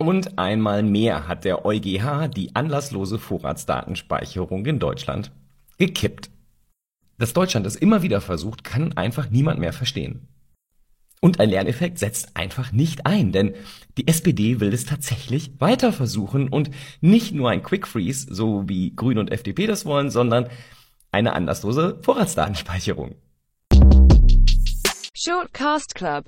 Und einmal mehr hat der EuGH die anlasslose Vorratsdatenspeicherung in Deutschland gekippt. Dass Deutschland es immer wieder versucht, kann einfach niemand mehr verstehen. Und ein Lerneffekt setzt einfach nicht ein, denn die SPD will es tatsächlich weiter versuchen und nicht nur ein Quick Freeze, so wie Grün und FDP das wollen, sondern eine anlasslose Vorratsdatenspeicherung. Shortcast Club